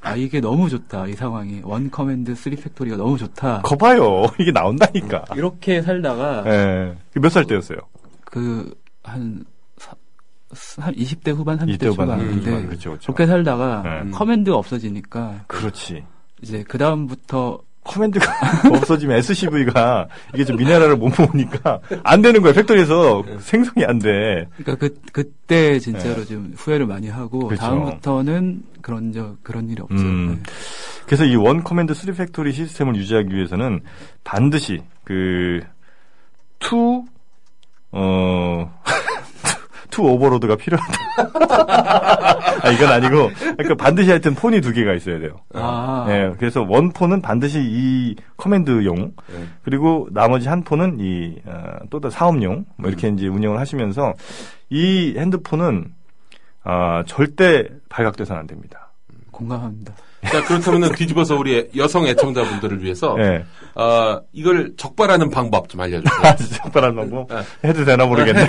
아, 이게 너무 좋다. 이 상황이. one command three factory가 너무 좋다. 거봐요. 이게 나온다니까. 이렇게 살다가, 예. 몇살 때였어요? 그, 한, 사- 한 20대 후반, 30대 이때 후반, 초반인데, 후반. 그렇죠, 그렇죠. 그렇게 살다가 네. command가 없어지니까, 그렇지. 이제 그다음부터 command가 없어지면 SCV가 이게 좀 미네랄을 못 모으니까 안 되는 거예요. factory에서 생성이 안 돼. 그러니까 그 그때 진짜로 좀 후회를 많이 하고 네. 그렇죠. 다음부터는 그런 저 그런 일이 없죠. 음. 네. 그래서 이 one command 3 factory 시스템을 유지하기 위해서는 반드시 그 two, 어, two overlord가 필요하다. 아, 이건 아니고, 그러니까 반드시 하여튼 폰이 두 개가 있어야 돼요. 아, 예, 그래서 one phone은 반드시 이 command용, 네. 그리고 나머지 한 폰은 이, 어, 또다 사업용, 뭐 이렇게 이제 운영을 하시면서 이 핸드폰은, 아, 절대 발각돼서는 안 됩니다. 공감합니다. 자, 그렇다면 뒤집어서 우리 여성 애청자분들을 위해서, 예. 어, 이걸 적발하는 방법 좀 알려주세요. 아, 진짜 적발한 방법 네. 해도 되나 모르겠네.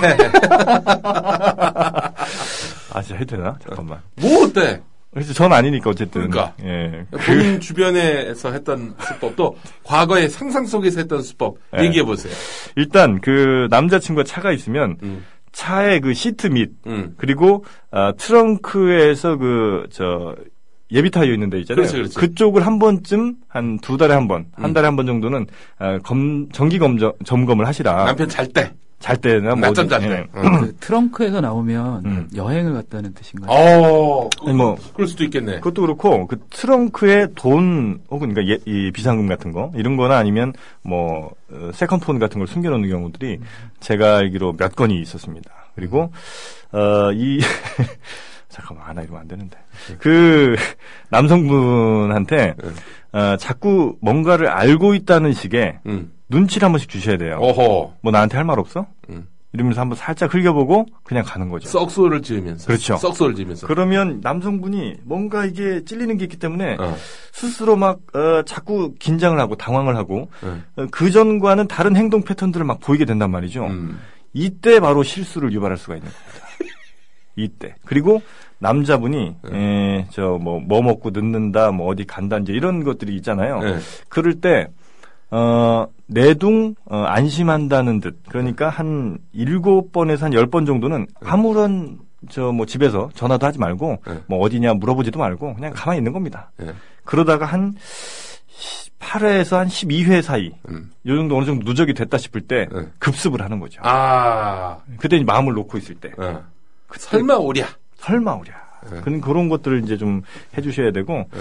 아, 진짜 해도 되나? 잠깐만. 뭐 어때? 그래서 전 아니니까 어쨌든. 그러니까. 예. 본인 주변에서 했던 수법, 또 과거의 상상 속에서 했던 수법 네. 얘기해 보세요. 일단 그 남자친구가 차가 있으면 음, 차의 그 시트 밑 음. 그리고 아, 트렁크에서 그 저 예비 타이어 있는 데 있잖아요. 그렇지, 그렇지. 쪽을 한 번쯤 한 두 달에 한 번, 한 음. 달에 한 번 정도는 아, 검 정기 검정 점검을 하시라. 남편 잘 때. 잘 때나 뭐 낮잠 잘 때. 예. 응. 그 트렁크에서 나오면 음. 여행을 갔다는 뜻인가요? 어, 아니, 뭐. 그럴 수도 있겠네. 그것도 그렇고 그 트렁크에 돈 혹은 그러니까 예- 이 비상금 같은 거 이런 거나 아니면 뭐 어, 세컨폰 같은 걸 숨겨놓는 경우들이 제가 알기로 몇 건이 있었습니다. 그리고 어이 잠깐만 하나 이러면 안 되는데 그 남성분한테 네. 어, 자꾸 뭔가를 알고 있다는 식의 음. 눈치를 한 번씩 주셔야 돼요. 어허. 뭐 나한테 할 말 없어? 음. 이러면서 한번 살짝 흘겨보고 그냥 가는 거죠. 썩소를 지으면서. 그렇죠. 썩소를 지으면서. 그러면 남성분이 뭔가 이게 찔리는 게 있기 때문에 어. 스스로 막 어, 자꾸 긴장을 하고 당황을 하고 음. 어, 그 전과는 다른 행동 패턴들을 막 보이게 된단 말이죠. 음. 이때 바로 실수를 유발할 수가 있는 겁니다. 이때 그리고 남자분이 네. 저뭐뭐 먹고 늦는다 뭐 어디 간다 이제 이런 것들이 있잖아요. 네. 그럴 때 어, 내둥 어, 안심한다는 듯 그러니까 한 일곱 번에서 한 열 번 정도는 아무런 저 뭐 집에서 전화도 하지 말고 네. 뭐 어디냐 물어보지도 말고 그냥 가만히 있는 겁니다. 네. 그러다가 한 8회에서 한 12회 사이 음. 요 정도 어느 정도 누적이 됐다 싶을 때 네. 급습을 하는 거죠. 아. 그때 마음을 놓고 있을 때 어. 설마 오랴. 설마 오랴. 네. 그런 그런 것들을 이제 좀 해주셔야 되고 네.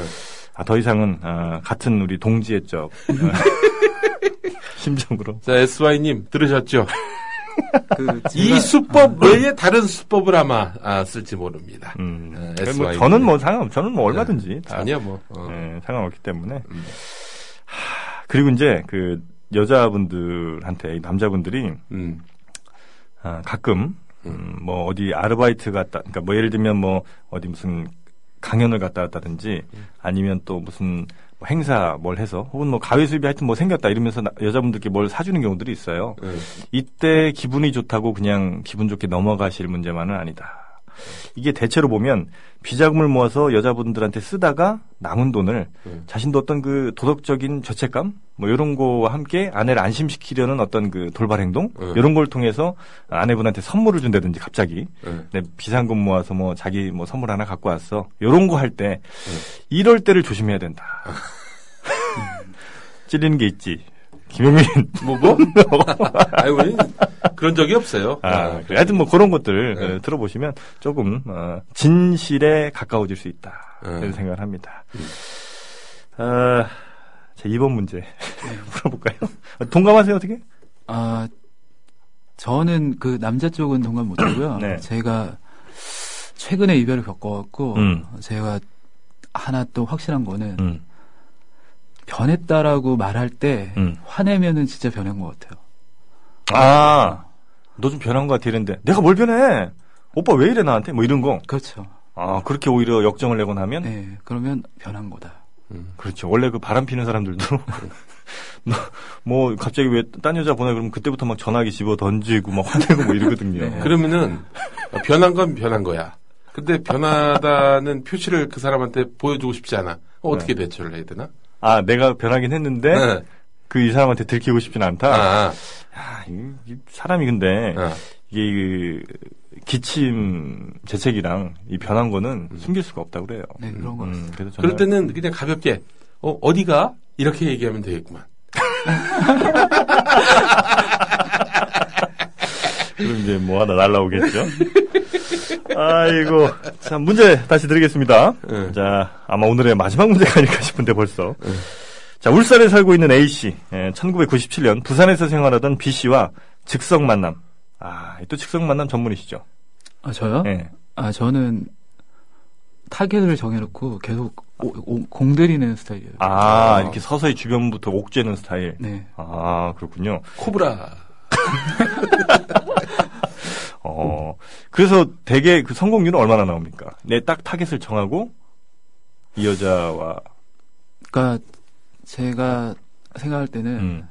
아, 더 이상은 아, 같은 우리 동지의 적 어, 심정으로 자, SY님, 들으셨죠? 그 이 수법 외에 다른 수법을 아마 아, 쓸지 모릅니다. 음, 네, 뭐. 저는 뭐 상관 저는 뭐 얼마든지 다 아니야, 뭐. 어. 예, 상관없기 때문에 음. 하, 그리고 이제 그 여자분들한테 이 남자분들이 음. 아, 가끔 음, 뭐 어디 아르바이트 갔다 그러니까 뭐 예를 들면 뭐 어디 무슨 강연을 갔다 왔다든지 아니면 또 무슨 뭐 행사 뭘 해서 혹은 뭐 가위 수입이 하여튼 뭐 생겼다 이러면서 나- 여자분들께 뭘 사주는 경우들이 있어요. 네. 이때 기분이 좋다고 그냥 기분 좋게 넘어가실 문제만은 아니다. 이게 대체로 보면 비자금을 모아서 여자분들한테 쓰다가 남은 돈을 네. 자신도 어떤 그 도덕적인 죄책감 뭐 이런 거와 함께 아내를 안심시키려는 어떤 그 돌발 행동 네. 이런 걸 통해서 아내분한테 선물을 준다든지 갑자기 네. 내 비상금 모아서 뭐 자기 뭐 선물 하나 갖고 왔어 이런 거 할 때 이럴 때를 조심해야 된다. 찔리는 게 있지. 김영민. 뭐, 뭐? 아니, 우리 그런 적이 없어요. 아, 그래. 하여튼 뭐 그런 것들 네. 어, 들어보시면 조금 어, 진실에 가까워질 수 있다. 네. 이런 생각을 합니다. 아, 자, 2번 문제 물어볼까요? 동감하세요 어떻게? 아, 저는 그 남자 쪽은 동감 못 하고요. 네. 제가 최근에 이별을 겪어갖고 음. 제가 하나 또 확실한 거는 음, 변했다라고 말할 때 음. 화내면은 진짜 변한 것 같아요. 아, 너 좀 변한 것 같아 이랬는데 내가 뭘 변해? 오빠 왜 이래 나한테? 뭐 이런 거. 그렇죠. 아, 그렇게 오히려 역정을 내고 나면 네, 그러면 변한 거다. 그렇죠. 원래 그 바람 피는 사람들도 뭐, 뭐 갑자기 왜 딴 여자 보내 그러면 그때부터 막 전화기 집어 던지고 막 화내고 뭐 이러거든요. 네. 그러면은 변한 건 변한 거야. 근데 변하다는 표시를 그 사람한테 보여주고 싶지 않아. 어, 어떻게 대처를 해야 되나? 아, 내가 변하긴 했는데 네. 그이 사람한테 들키고 싶진 않다. 아, 이, 이 사람이 근데 아. 이게 그 기침 재채기랑 이 변한 거는 숨길 수가 없다 그래요. 네, 그런 거. 음, 그래서 그럴 때는 그냥 가볍게 어, 어디가? 이렇게 얘기하면 되겠구만. 그럼 이제 뭐 하나 날라오겠죠. 아이고. 자, 문제 다시 드리겠습니다. 네. 자, 아마 오늘의 마지막 문제가 아닐까 싶은데 벌써. 자, 울산에 살고 있는 A씨. 예, 1997년 부산에서 생활하던 B씨와 즉석 만남. 아, 또 즉석 만남 전문이시죠? 아, 저요? 예. 아, 저는 타겟을 정해놓고 계속 오- 오- 공들이는 스타일이에요. 아, 이렇게 서서히 주변부터 옥죄는 스타일. 네. 아, 그렇군요. 코브라. 어, 그래서 대개 그 성공률은 얼마나 나옵니까? 내 딱 타겟을 정하고 이 여자와 그러니까 제가 생각할 때는 음,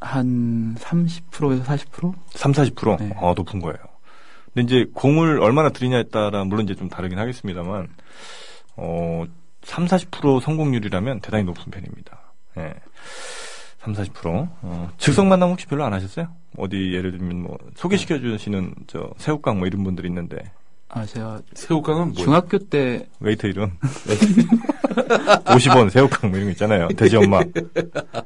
한 30%에서 40%? 3, 40%? 네. 어, 높은 거예요. 근데 이제 공을 얼마나 들이냐에 따라 물론 이제 좀 다르긴 하겠습니다만 어, 3, 40% 성공률이라면 대단히 높은 편입니다. 예. 3, 40%. 어, 즉석 만남 혹시 별로 안 하셨어요? 어디 예를 들면 뭐 소개시켜 주시는 저 새우깡 뭐 이런 분들이 있는데 아, 제가 새우깡은 뭐? 중학교 때 웨이터 이름 50원 새우깡 뭐 이런 거 있잖아요. 돼지 엄마.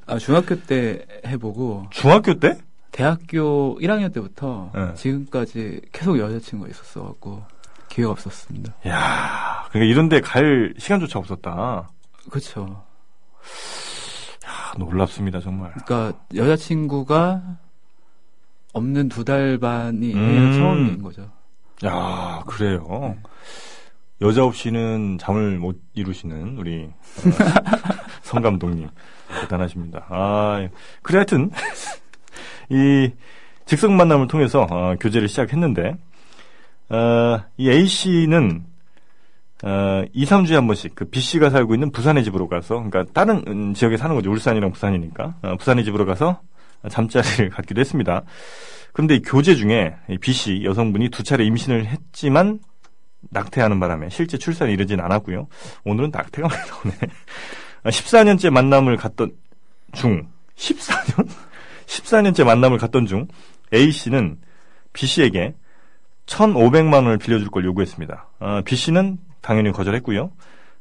아, 중학교 때 해보고 중학교 때? 대학교 1학년 때부터 네. 지금까지 계속 여자친구가 있었어갖고 기회가 없었습니다. 야, 그러니까 이런 데 갈 시간조차 없었다. 그렇죠. 아, 놀랍습니다, 정말. 그러니까 여자친구가 없는 두 달 반이 음. 처음인 거죠. 야, 그래요. 여자 없이는 잠을 못 이루시는 우리 어, 성 감독님 대단하십니다. 아, 그래 하여튼 이 즉석 만남을 통해서 어, 교제를 시작했는데 어, 이 A 씨는 어, 2, 3주에 한 번씩 그 B 씨가 살고 있는 부산의 집으로 가서 그러니까 다른 음, 지역에 사는 거죠. 울산이랑 부산이니까 어, 부산의 집으로 가서 잠자리를 갖기도 했습니다. 그런데 이 교제 중에 이 B 씨 여성분이 두 차례 임신을 했지만 낙태하는 바람에 실제 출산이 이르진 않았고요. 오늘은 낙태가 많이 나오네. 14년째 만남을 갖던 중 14년? 14년째 만남을 갖던 중 A 씨는 B 씨에게 1,500만 원을 빌려줄 걸 요구했습니다. 어, B 씨는 당연히 거절했고요.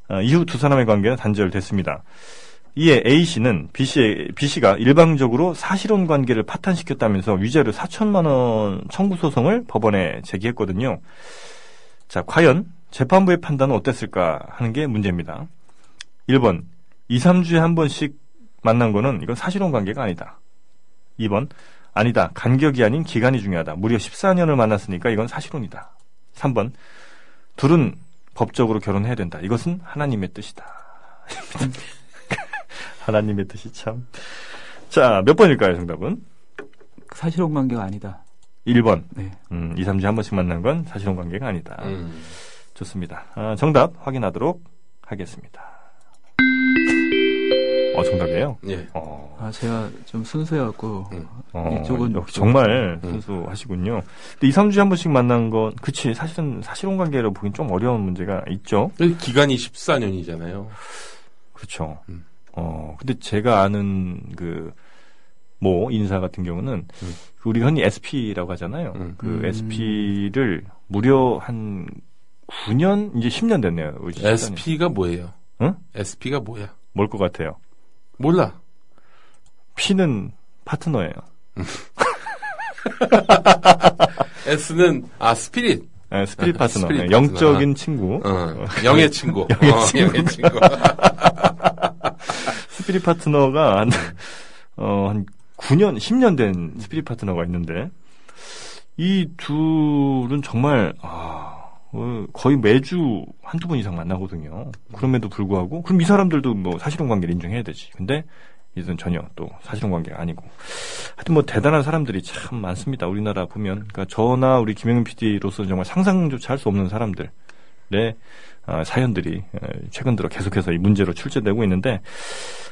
어, 이후 두 사람의 관계는 단절됐습니다. 이에 A 씨는 B 씨 B 씨가 일방적으로 사실혼 관계를 파탄시켰다면서 위자료 4천만 원 청구 소송을 법원에 제기했거든요. 자, 과연 재판부의 판단은 어땠을까 하는 게 문제입니다. 1번, 2, 3주에 한 번씩 만난 거는 이건 사실혼 관계가 아니다. 2번, 아니다. 간격이 아닌 기간이 중요하다. 무려 14년을 만났으니까 이건 사실혼이다. 3번, 둘은 법적으로 결혼해야 된다. 이것은 하나님의 뜻이다. 하나님의 뜻이 참. 자, 몇 번일까요, 정답은? 사실혼 관계가 아니다. 1번. 네. 음, 2, 3주에 한 번씩 만난 건 사실혼 관계가 아니다. 음. 좋습니다. 아, 정답 확인하도록 하겠습니다. 어, 정답이에요? 예. 어, 아, 제가 좀 순수해갖고 음. 어, 이쪽은 역시 좀- 정말 음. 순수하시군요. 근데 2, 3주에 한 번씩 만난 건, 그치, 사실은 사실혼 관계로 보긴 좀 어려운 문제가 있죠. 기간이 14년이잖아요. 그렇죠. 음. 어, 근데 제가 아는 그, 모 인사 같은 경우는, 음. 그 우리 흔히 SP라고 하잖아요. 음. 그 음. SP를 무려 한 9년, 이제 10년 됐네요. 우리 14년. SP가 뭐예요? 응? SP가 뭐야? 뭘 것 같아요? 몰라. P는 파트너예요. S는 아 spirit. 네, spirit 아, 파트너. spirit 네, 영적인 친구. 어, 영의 친구. 영의 어, 친구. 영의 친구. spirit 파트너가 한, 어, 한 9년, 10년 된 spirit 파트너가 있는데, 이 둘은 정말, 아, 어, 거의 매주 한두 번 이상 만나거든요. 그럼에도 불구하고, 그럼 이 사람들도 뭐 사실혼 관계를 인정해야 되지. 근데, 이들은 전혀 또 사실관계가 아니고 하여튼 뭐 대단한 사람들이 참 많습니다. 우리나라 보면 그러니까 저나 우리 김영민 PD로서는 정말 상상조차 할 수 없는 사람들의 어, 사연들이 어, 최근 들어 계속해서 이 문제로 출제되고 있는데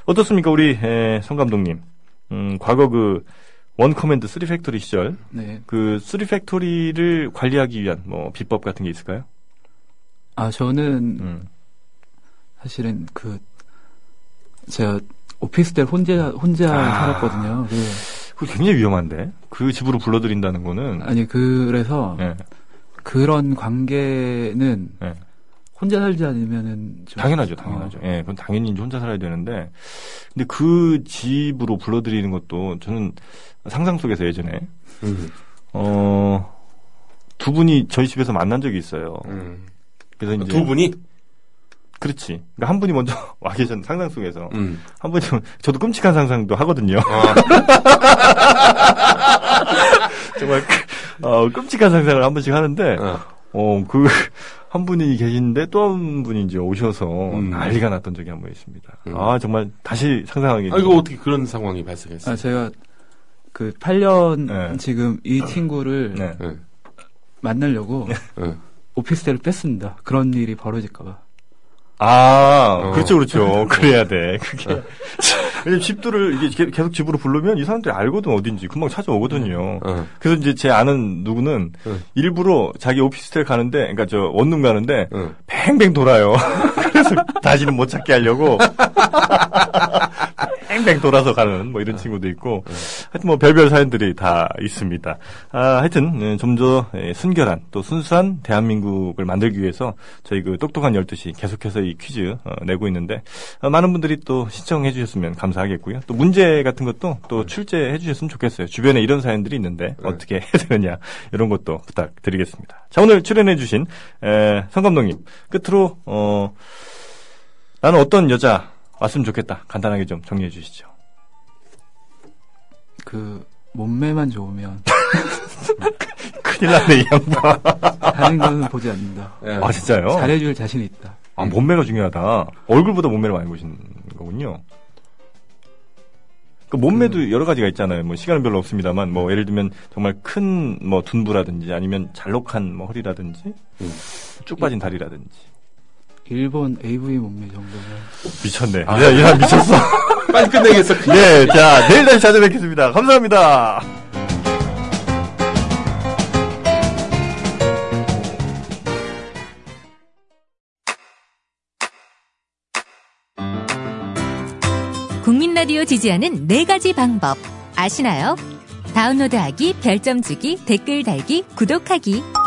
어떻습니까, 우리 에, 성 감독님? 음, 과거 그 one command 3 factory 시절 네. 그 3 factory를 관리하기 위한 뭐 비법 같은 게 있을까요? 아 저는 음. 사실은 그 제가 오피스텔 혼자 혼자 아. 살았거든요. 그, 그거 굉장히 위험한데 그 집으로 불러들인다는 거는 아니 그래서 예, 그런 관계는 예. 혼자 살지 않으면은 좀- 당연하죠, 당연하죠. 어, 예, 그건 당연히 이제 혼자 살아야 되는데, 근데 그 집으로 불러들이는 것도 저는 상상 속에서 예전에 음. 어, 두 분이 저희 집에서 만난 적이 있어요. 음. 그래서 이제 두 분이? 그렇지. 그러니까 한 분이 먼저 와 계셨 상상 속에서 음. 한 분이 좀- 저도 끔찍한 상상도 하거든요. 아, 정말 그- 어, 끔찍한 상상을 한 번씩 하는데 어. 어, 그, 한 분이 계신데 또 한 분이 이제 오셔서 음. 난리가 났던 적이 한 번 있습니다. 음. 아, 정말 다시 상상하기. 아, 이거 어떻게 그런 상황이 발생했어요? 아 제가 그 8년 네. 지금 이 친구를 네. 네. 만나려고 네. 오피스텔을 뺐습니다. 그런 일이 벌어질까봐. 아, 어. 그렇죠, 그렇죠. 그래야 돼. 그게. 왜냐면 집들을 이게 게- 계속 집으로 부르면 이 사람들이 알거든, 어딘지. 금방 찾아오거든요. 어. 그래서 이제 제 아는 누구는 응. 일부러 자기 오피스텔 가는데, 그러니까 저 원룸 가는데, 응. 뱅뱅 돌아요. 그래서 다시는 못 찾게 하려고. 뱅뱅 돌아서 가는 뭐 이런 친구도 있고 하여튼 뭐 별별 사연들이 다 있습니다. 아, 하여튼 좀 더 순결한 또 순수한 대한민국을 만들기 위해서 저희 그 똑똑한 12시 계속해서 이 퀴즈 어, 내고 있는데 어, 많은 분들이 또 신청해 주셨으면 감사하겠고요. 또 문제 같은 것도 또 출제해 주셨으면 좋겠어요. 주변에 이런 사연들이 있는데 어떻게 해야 되느냐 이런 것도 부탁드리겠습니다. 자 오늘 출연해 주신 에, 성 감독님 끝으로 어 나는 어떤 여자 왔으면 좋겠다. 간단하게 좀 정리해 주시죠. 그 몸매만 좋으면 큰일 났네, 이 양반. 다른 거는 보지 않는다. 예. 아, 진짜요? 잘해줄 자신이 있다. 아, 몸매가 중요하다. 얼굴보다 몸매를 많이 보신 거군요. 그 몸매도 여러 가지가 있잖아요. 뭐 시간은 별로 없습니다만 뭐 예를 들면 정말 큰 뭐 둔부라든지 아니면 잘록한 뭐 허리라든지 음. 쭉 빠진 다리라든지 일본 AV 몸매 정도면 미쳤네. 야, 이 사람 미쳤어. 빨리 끝내겠어. 네, 자 내일 다시 찾아뵙겠습니다. 감사합니다. 국민 라디오 지지하는 네 가지 방법 아시나요? 다운로드하기, 별점 주기, 댓글 달기, 구독하기.